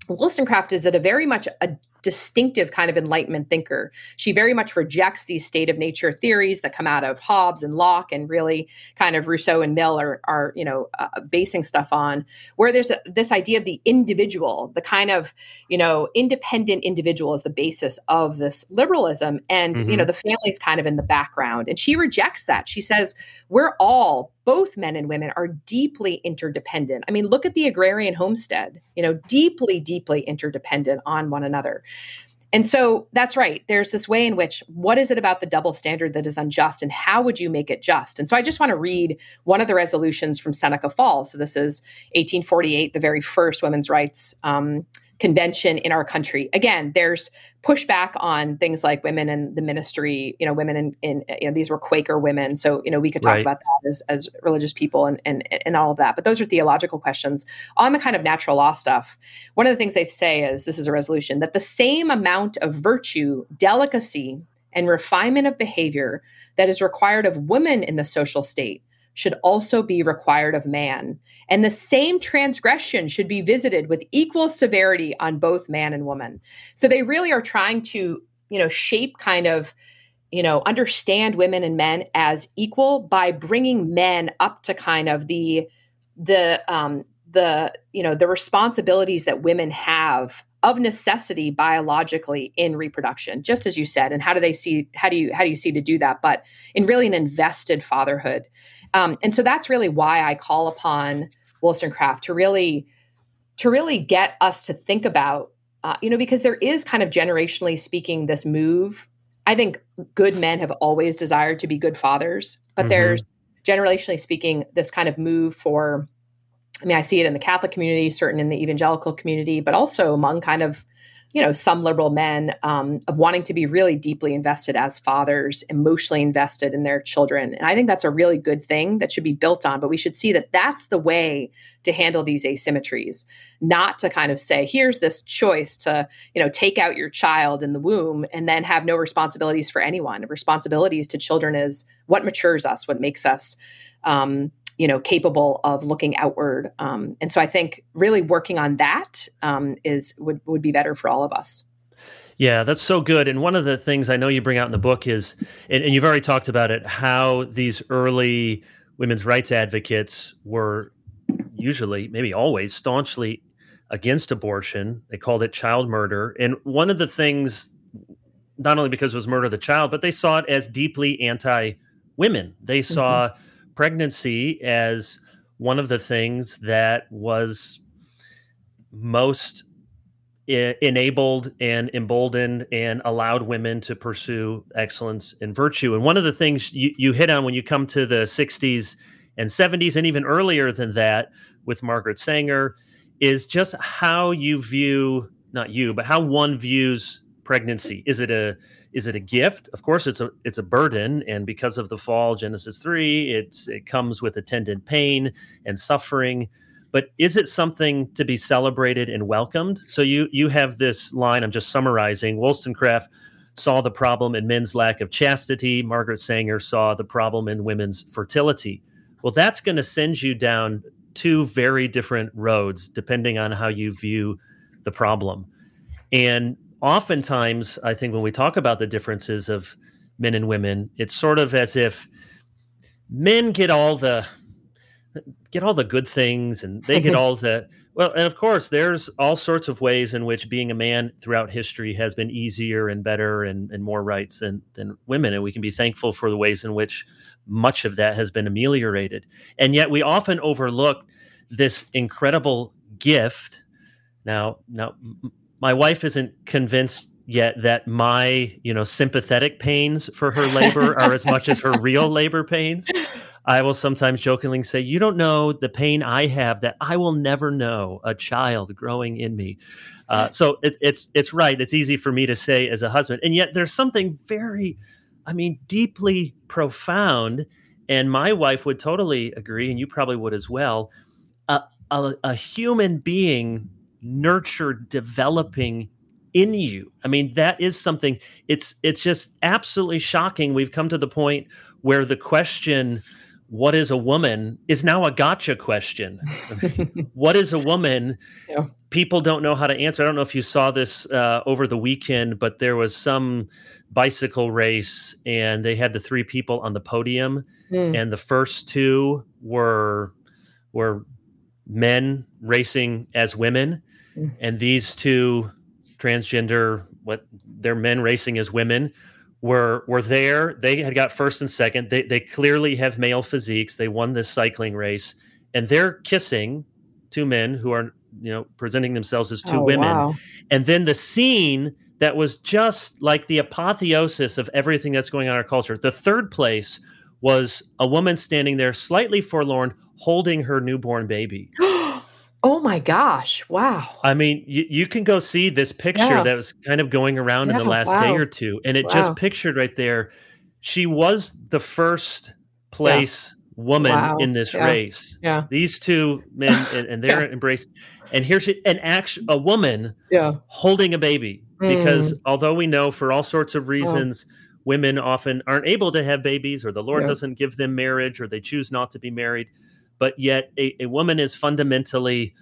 wollstonecraft is at a very much a distinctive kind of Enlightenment thinker. She very much rejects these state of nature theories that come out of Hobbes and Locke, and really kind of Rousseau and Mill are, are you know, uh, basing stuff on. Where there's a, this idea of the individual, the kind of you know independent individual is the basis of this liberalism, and mm-hmm. you know the family's kind of in the background, and she rejects that. She says we're all both men and women are deeply interdependent. I mean, look at the agrarian homestead, you know, deeply, deeply interdependent on one another. And so that's right. There's this way in which what is it about the double standard that is unjust and how would you make it just? And so I just want to read one of the resolutions from Seneca Falls. So this is 1848, the very first women's rights um, convention in our country. Again, there's pushback on things like women in the ministry, you know, women in, in you know, these were Quaker women. So, you know, we could talk right. about that as, as religious people and, and, and all of that. But those are theological questions. On the kind of natural law stuff, one of the things they say is this is a resolution that the same amount of virtue, delicacy, and refinement of behavior that is required of women in the social state should also be required of man. And the same transgression should be visited with equal severity on both man and woman. So they really are trying to, you know, shape kind of, you know, understand women and men as equal by bringing men up to kind of the, the, um, the, you know, the responsibilities that women have of necessity biologically in reproduction just as you said and how do they see how do you how do you see to do that but in really an invested fatherhood um, and so that's really why I call upon Wollstonecraft to really to really get us to think about, uh, you know, because there is kind of generationally speaking this move. I think good men have always desired to be good fathers, but mm-hmm. there's generationally speaking this kind of move for. I mean, I see it in the Catholic community, certain in the evangelical community, but also among kind of you know some liberal men um, of wanting to be really deeply invested as fathers emotionally invested in their children. And i think that's a really good thing that should be built on but we should see that that's the way to handle these asymmetries not to kind of say here's this choice to you know take out your child in the womb and then have no responsibilities for anyone. Responsibilities to children is what matures us what makes us um, you know capable of looking outward. Um, and so i think really working on that um, is would, would be better for all of us. Yeah that's so good. And one of the things i know you bring out in the book is and, and you've already talked about it how these early women's rights advocates were usually maybe always staunchly against abortion. They called it child murder. And one of the things not only because it was murder of the child but they saw it as deeply anti women they saw mm-hmm pregnancy as one of the things that was most I- enabled and emboldened and allowed women to pursue excellence and virtue. And one of the things you, you hit on when you come to the 60s and 70s, and even earlier than that with Margaret Sanger, is just how you view, not you, but how one views pregnancy. Is it a is it a gift? Of course, it's a it's a burden, and because of the fall, Genesis three, it's it comes with attendant pain and suffering. But is it something to be celebrated and welcomed? So you you have this line. I'm just summarizing. Wollstonecraft saw the problem in men's lack of chastity. Margaret Sanger saw the problem in women's fertility. Well, that's going to send you down two very different roads depending on how you view the problem. And oftentimes, I think when we talk about the differences of men and women, it's sort of as if men get all the get all the good things and they get all the well and of course there's all sorts of ways in which being a man throughout history has been easier and better and, and more rights than than women. And we can be thankful for the ways in which much of that has been ameliorated. And yet we often overlook this incredible gift. Now now my wife isn't convinced yet that my you know sympathetic pains for her labor are as much as her real labor pains. I will sometimes jokingly say you don't know the pain i have that i will never know a child growing in me. Uh, so it, it's it's right. It's easy for me to say as a husband. And yet there's something very i mean deeply profound. And my wife would totally agree and you probably would as well. A, a, a human being nurtured developing in you i mean that is something it's it's just absolutely shocking we've come to the point where the question what is a woman is now a gotcha question. what is a woman? Yeah. People don't know how to answer. I don't know if you saw this uh, over the weekend, but there was some bicycle race and they had the three people on the podium, mm. and the first two were were men racing as women. And these two transgender what they're men racing as women were were there. They had got first and second. They they clearly have male physiques. They won this cycling race, and they're kissing two men who are you know presenting themselves as two oh, women. Wow. And then the scene that was just like the apotheosis of everything that's going on in our culture. The third place was a woman standing there, slightly forlorn, holding her newborn baby. Oh my gosh. Wow. I mean, you, you can go see this picture yeah. that was kind of going around yeah, in the last wow. day or two. And it wow. just pictured right there. She was the first place yeah. woman wow. in this race. Yeah. These two men and, and they're embraced. And here's she an action a woman yeah. holding a baby. Mm. Because although we know for all sorts of reasons women often aren't able to have babies or the Lord doesn't give them marriage or they choose not to be married but yet a, a woman is fundamentally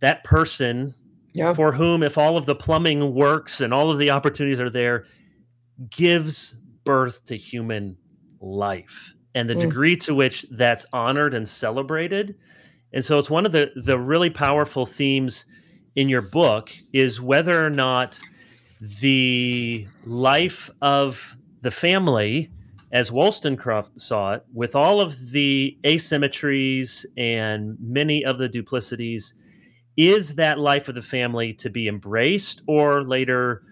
that person yeah. for whom, if all of the plumbing works and all of the opportunities are there, gives birth to human life and the mm. degree to which that's honored and celebrated. And so it's one of the, the really powerful themes in your book is whether or not the life of the family as Wollstonecraft saw it, with all of the asymmetries and many of the duplicities, is that life of the family to be embraced, or later,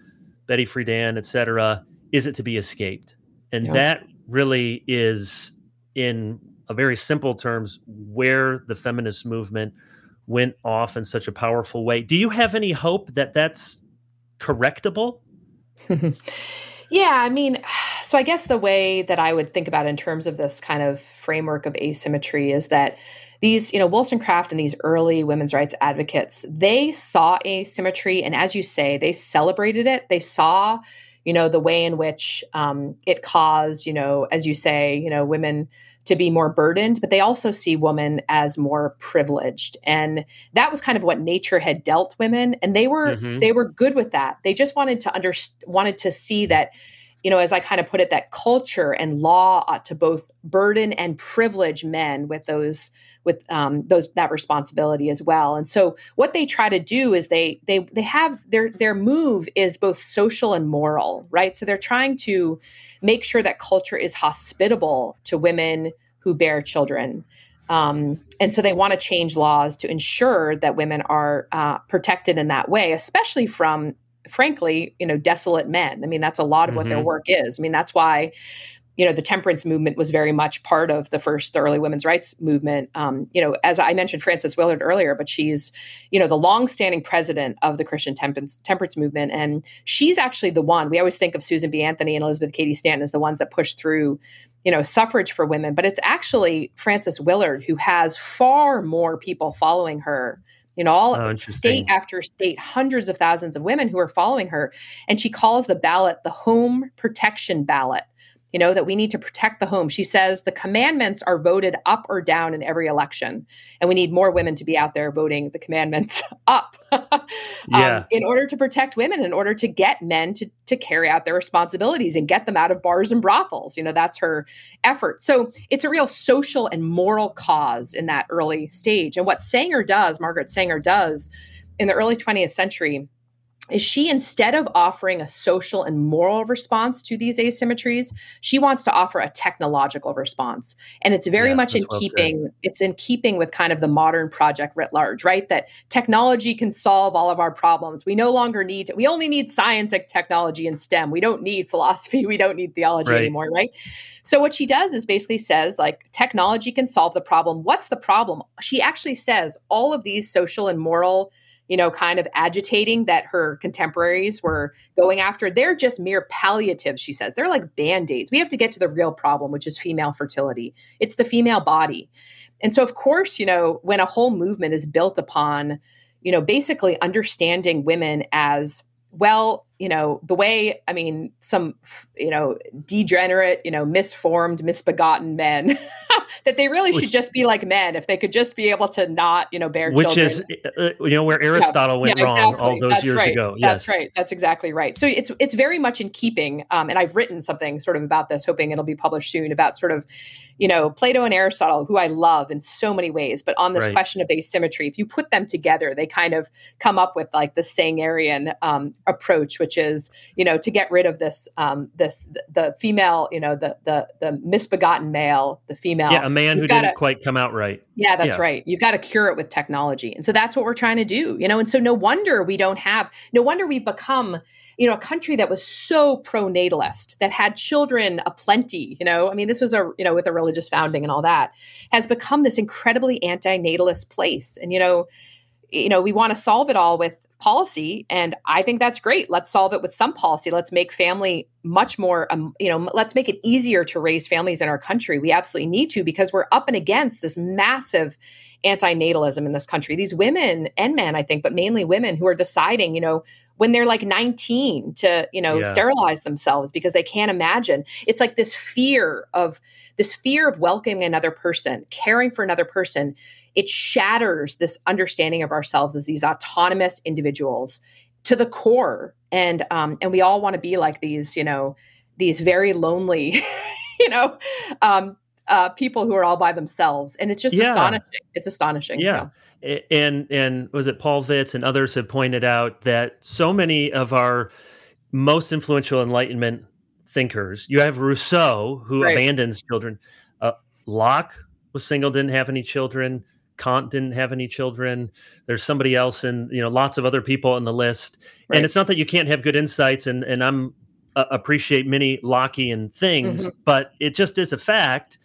Betty Friedan, etc., is it to be escaped? And yeah. that really is, in a very simple terms, where the feminist movement went off in such a powerful way. Do you have any hope that that's correctable? Yeah, I mean, so I guess the way that I would think about in terms of this kind of framework of asymmetry is that these, you know, Wollstonecraft and these early women's rights advocates, they saw asymmetry, and as you say, they celebrated it. They saw, you know, the way in which um, it caused, you know, as you say, you know, women to be more burdened, but they also see women as more privileged. And that was kind of what nature had dealt women. And they were mm-hmm. they were good with that. They just wanted to under wanted to see that, you know, as I kind of put it, that culture and law ought to both burden and privilege men with those with um, those that responsibility as well. And so what they try to do is they they they have their their move is both social and moral, right? So they're trying to make sure that culture is hospitable to women who bear children. Um, and so they want to change laws to ensure that women are uh, protected in that way, especially from, frankly, you know, desolate men. I mean, that's a lot of mm-hmm. what their mm-hmm. work is. I mean, that's why you know the temperance movement was very much part of the first early women's rights movement um, you know as i mentioned frances willard earlier but she's you know the longstanding president of the christian temperance, temperance movement and she's actually the one we always think of susan b anthony and elizabeth cady stanton as the ones that pushed through you know suffrage for women but it's actually frances willard who has far more people following her you know all oh, state after state hundreds of thousands of women who are following her and she calls the ballot the home protection ballot you know, that we need to protect the home. She says the commandments are voted up or down in every election, and we need more women to be out there voting the commandments up um, yeah. in order to protect women, in order to get men to, to carry out their responsibilities and get them out of bars and brothels. You know, that's her effort. So it's a real social and moral cause in that early stage. And what Sanger does, Margaret Sanger does in the early 20th century, is she instead of offering a social and moral response to these asymmetries she wants to offer a technological response. And it's very yeah, much in well keeping said. it's in keeping with kind of the modern project writ large right? That technology can solve all of our problems. We no longer need we only need science and technology and stem. We don't need philosophy. We don't need theology right. anymore right? So what she does is basically says like technology can solve the problem. What's the problem? She actually says all of these social and moral you know, kind of agitating that her contemporaries were going after. They're just mere palliatives, she says. They're like band aids. We have to get to the real problem, which is female fertility. It's the female body. And so, of course, you know, when a whole movement is built upon, you know, basically understanding women as well, you know, the way, I mean, some, you know, degenerate, you know, misformed, misbegotten men, that they really which, should just be like men if they could just be able to not, you know, bear which children. is, uh, you know, where Aristotle yeah, went yeah, wrong exactly. all those That's years right. ago. Yes. That's right. That's exactly right. So it's, it's very much in keeping. Um, and I've written something sort of about this, hoping it'll be published soon about sort of, you know, Plato and Aristotle, who I love in so many ways, but on this right. question of asymmetry, if you put them together, they kind of come up with like the Sangerian um, approach, which is, you know, to get rid of this, um, this the female, you know, the the the misbegotten male, the female, yeah, a man who gotta, didn't quite come out right. Yeah, that's yeah. right. You've got to cure it with technology, and so that's what we're trying to do, you know. And so no wonder we don't have, no wonder we've become you know, a country that was so pro-natalist, that had children aplenty, you know, I mean, this was a, you know, with a religious founding and all that, has become this incredibly anti-natalist place. And, you know, you know, we want to solve it all with policy and i think that's great. Let's solve it with some policy. Let's make family much more um, you know let's make it easier to raise families in our country. We absolutely need to because we're up and against this massive anti-natalism in this country. These women and men i think but mainly women who are deciding you know when they're like 19 to you know yeah. sterilize themselves because they can't imagine. It's like this fear of this fear of welcoming another person caring for another person. It shatters this understanding of ourselves as these autonomous individuals to the core. And um and we all want to be like these you know these very lonely you know um uh people who are all by themselves. And it's just yeah. astonishing. It's astonishing yeah and and was it Paul Vitz and others have pointed out that so many of our most influential Enlightenment thinkers, you have Rousseau who right. abandons children, uh, Locke was single, didn't have any children. Kant didn't have any children. There's somebody else, and you know, lots of other people on the list. Right. And it's not that you can't have good insights, and and I'm uh, appreciate many Lockean things, mm-hmm. but it just is a fact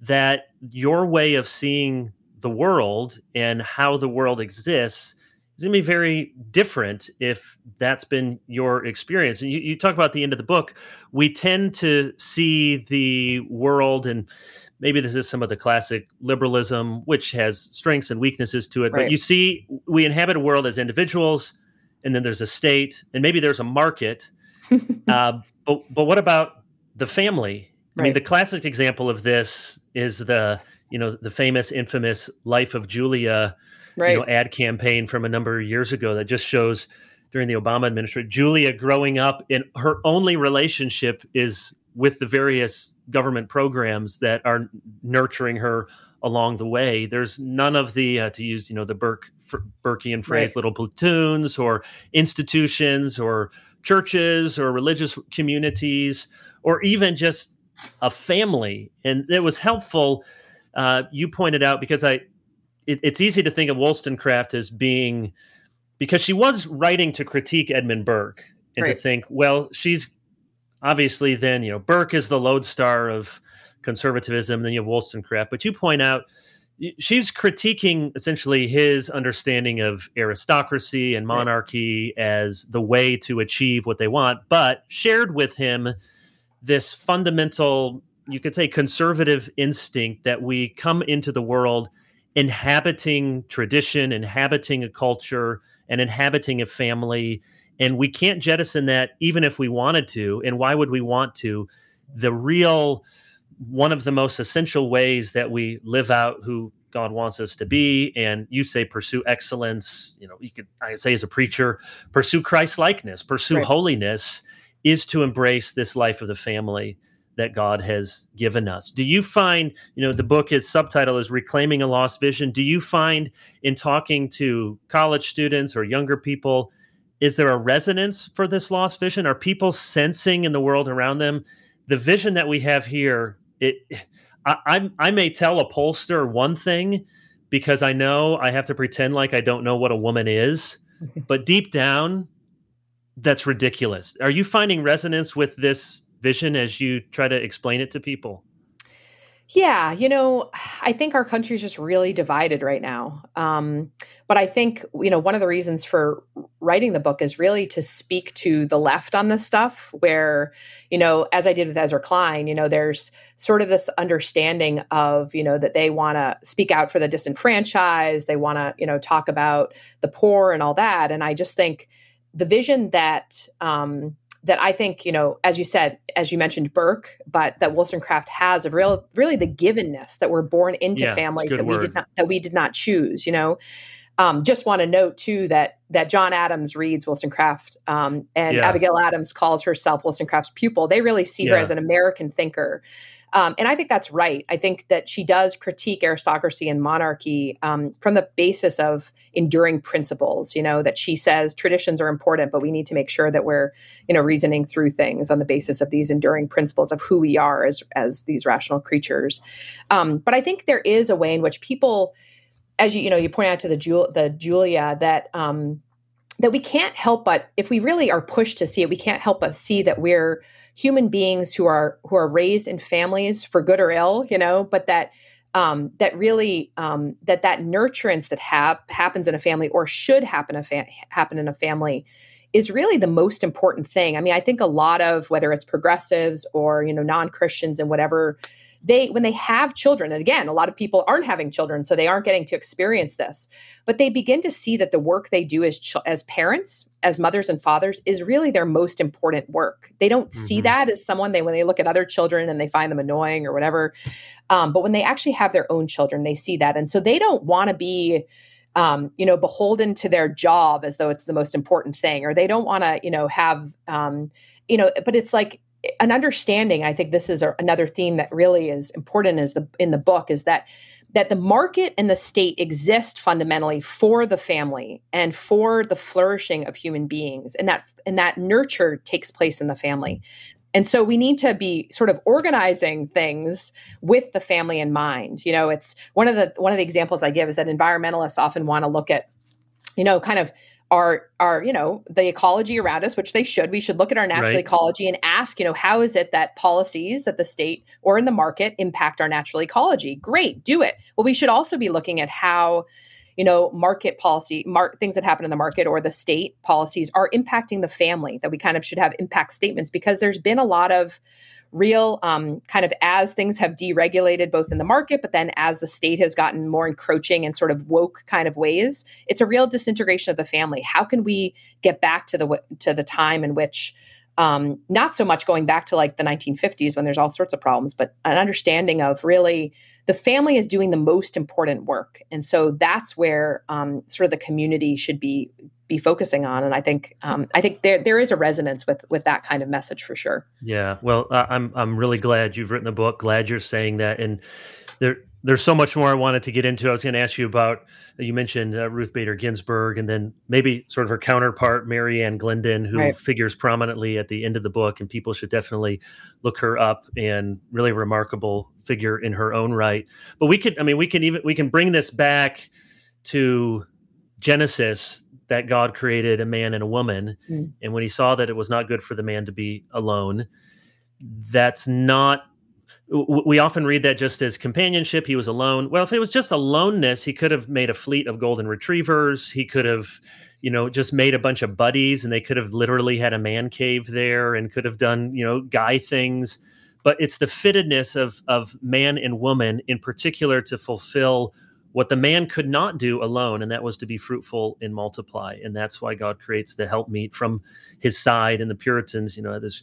that your way of seeing the world and how the world exists is going to be very different if that's been your experience. And you, you, talk about the end of the book. We tend to see the world, and maybe this is some of the classic liberalism, which has strengths and weaknesses to it. Right. But you see, we inhabit a world as individuals, and then there's a state, and maybe there's a market. uh, but but what about the family? I right. mean, the classic example of this is the you know the famous infamous life of julia right. you know ad campaign from a number of years ago that just shows during the obama administration julia growing up in her only relationship is with the various government programs that are nurturing her along the way there's none of the uh, to use you know the burke burkean phrase right. little platoons or institutions or churches or religious communities or even just a family and it was helpful uh, you pointed out because I, it, it's easy to think of Wollstonecraft as being because she was writing to critique Edmund Burke and right. to think, well, she's obviously then you know Burke is the lodestar of conservatism, then you have Wollstonecraft, but you point out she's critiquing essentially his understanding of aristocracy and monarchy right. as the way to achieve what they want, but shared with him this fundamental you could say conservative instinct that we come into the world inhabiting tradition, inhabiting a culture, and inhabiting a family. And we can't jettison that even if we wanted to. And why would we want to? The real, one of the most essential ways that we live out who God wants us to be. And you say pursue excellence. You know, you could I could say as a preacher, pursue Christ likeness, pursue right. holiness is to embrace this life of the family that God has given us. Do you find, you know, the book is subtitle is Reclaiming a Lost Vision. Do you find in talking to college students or younger people, is there a resonance for this lost vision? Are people sensing in the world around them the vision that we have here? It, I, I, I may tell a pollster one thing because I know I have to pretend like I don't know what a woman is, but deep down, that's ridiculous. Are you finding resonance with this vision as you try to explain it to people? Yeah, you know, I think our country is just really divided right now. Um, but I think, you know, one of the reasons for writing the book is really to speak to the left on this stuff, where, you know, as I did with Ezra Klein, you know, there's sort of this understanding of, you know, that they want to speak out for the disenfranchised, they want to, you know, talk about the poor and all that. And I just think, the vision that um, that I think, you know, as you said, as you mentioned, Burke, but that Wollstonecraft has of real, really the givenness that we're born into yeah, families that word. we did not that we did not choose. You know, um, just want to note too that that John Adams reads Wollstonecraft, um, and yeah. Abigail Adams calls herself Wollstonecraft's pupil. They really see yeah. her as an American thinker. Um, and I think that's right. I think that she does critique aristocracy and monarchy um, from the basis of enduring principles. You know that she says traditions are important, but we need to make sure that we're you know reasoning through things on the basis of these enduring principles of who we are as as these rational creatures. Um, but I think there is a way in which people, as you you know, you point out to the Jul- the Julia that um, that we can't help but if we really are pushed to see it we can't help but see that we're human beings who are who are raised in families for good or ill you know but that um, that really um, that that nurturance that hap- happens in a family or should happen a fa- happen in a family is really the most important thing. I mean i think a lot of whether it's progressives or you know non-christians and whatever they when they have children and again a lot of people aren't having children so they aren't getting to experience this but they begin to see that the work they do as ch- as parents as mothers and fathers is really their most important work they don't mm-hmm. see that as someone they when they look at other children and they find them annoying or whatever um, but when they actually have their own children they see that and so they don't want to be um, you know, beholden to their job as though it's the most important thing, or they don't want to, you know, have, um, you know, but it's like an understanding i think this is another theme that really is important is the in the book is that that the market and the state exist fundamentally for the family and for the flourishing of human beings and that and that nurture takes place in the family. And so we need to be sort of organizing things with the family in mind. You know it's one of the one of the examples i give is that environmentalists often want to look at you know kind of our our you know the ecology around us which they should we should look at our natural right. ecology and ask you know how is it that policies that the state or in the market impact our natural ecology great do it well we should also be looking at how you know market policy mar- things that happen in the market or the state policies are impacting the family that we kind of should have impact statements because there's been a lot of real um, kind of as things have deregulated both in the market, but then as the state has gotten more encroaching and sort of woke kind of ways, it's a real disintegration of the family. How can we get back to the to the time in which um, not so much going back to like the 1950s when there's all sorts of problems, but an understanding of really the family is doing the most important work, and so that's where um, sort of the community should be be focusing on. And I think um, I think there there is a resonance with with that kind of message for sure. Yeah, well, I'm I'm really glad you've written the book. Glad you're saying that, and there there's so much more I wanted to get into. I was going to ask you about you mentioned uh, Ruth Bader Ginsburg, and then maybe sort of her counterpart Mary Ann Glendon, who right. figures prominently at the end of the book, and people should definitely look her up. And really remarkable figure in her own right. But we could, I mean, we can even we can bring this back to Genesis that God created a man and a woman. Mm. And when he saw that it was not good for the man to be alone, that's not we often read that just as companionship. He was alone. Well, if it was just aloneness, he could have made a fleet of golden retrievers. He could have, you know, just made a bunch of buddies and they could have literally had a man cave there and could have done, you know, guy things. But it's the fittedness of of man and woman in particular to fulfill what the man could not do alone, and that was to be fruitful and multiply. And that's why God creates the helpmeet from his side. And the Puritans, you know, this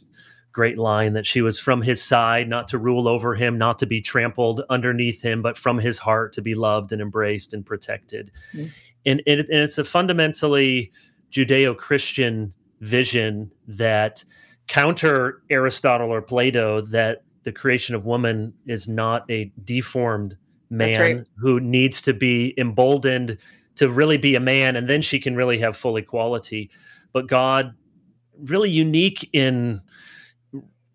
great line that she was from his side, not to rule over him, not to be trampled underneath him, but from his heart to be loved and embraced and protected. Mm-hmm. And, and, and it's a fundamentally Judeo Christian vision that counter Aristotle or Plato that the creation of woman is not a deformed man right. who needs to be emboldened to really be a man and then she can really have full equality but god really unique in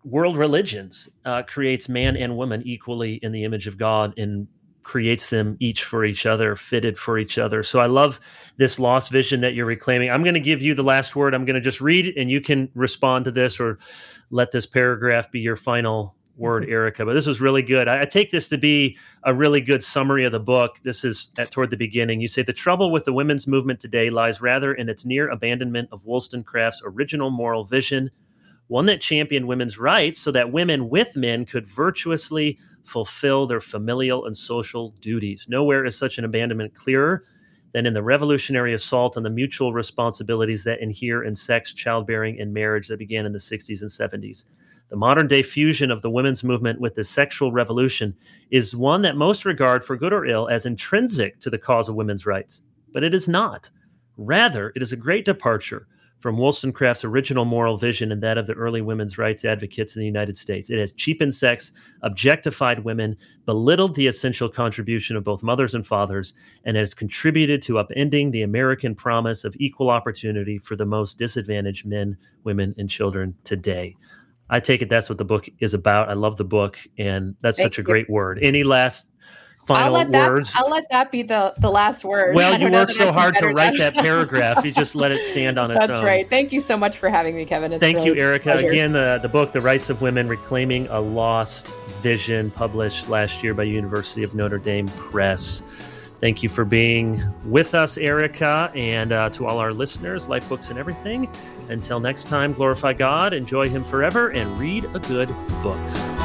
world religions uh, creates man and woman equally in the image of god and creates them each for each other fitted for each other so i love this lost vision that you're reclaiming i'm going to give you the last word i'm going to just read and you can respond to this or let this paragraph be your final word, Erika. But this was really good. I, I, take this to be a really good summary of the book. This is at toward the beginning. You say the trouble with the women's movement today lies rather in its near abandonment of Wollstonecraft's original moral vision, one that championed women's rights so that women with men could virtuously fulfill their familial and social duties. Nowhere is such an abandonment clearer than in the revolutionary assault on the mutual responsibilities that inhere in sex, childbearing, and marriage that began in the 60s and 70s. The modern day fusion of the women's movement with the sexual revolution is one that most regard, for good or ill, as intrinsic to the cause of women's rights. But it is not. Rather, it is a great departure from Wollstonecraft's original moral vision and that of the early women's rights advocates in the United States. It has cheapened sex, objectified women, belittled the essential contribution of both mothers and fathers, and has contributed to upending the American promise of equal opportunity for the most disadvantaged men, women, and children today. I take it that's what the book is about. I love the book, and that's Thank such a you. great word. Any last final I'll words. That, I'll let that be the, the last word. Well, you worked so hard to write that paragraph. You just let it stand on its That's own. That's right. Thank you so much for having me, Kevin. It's Thank really you, Erika. Again, the, the book, The Rights of Women Reclaiming a Lost Vision, published last year by University of Notre Dame Press. Thank you for being with us, Erika, and uh, to all our listeners, Life Books and everything. Until next time, glorify God, enjoy Him forever, and read a good book.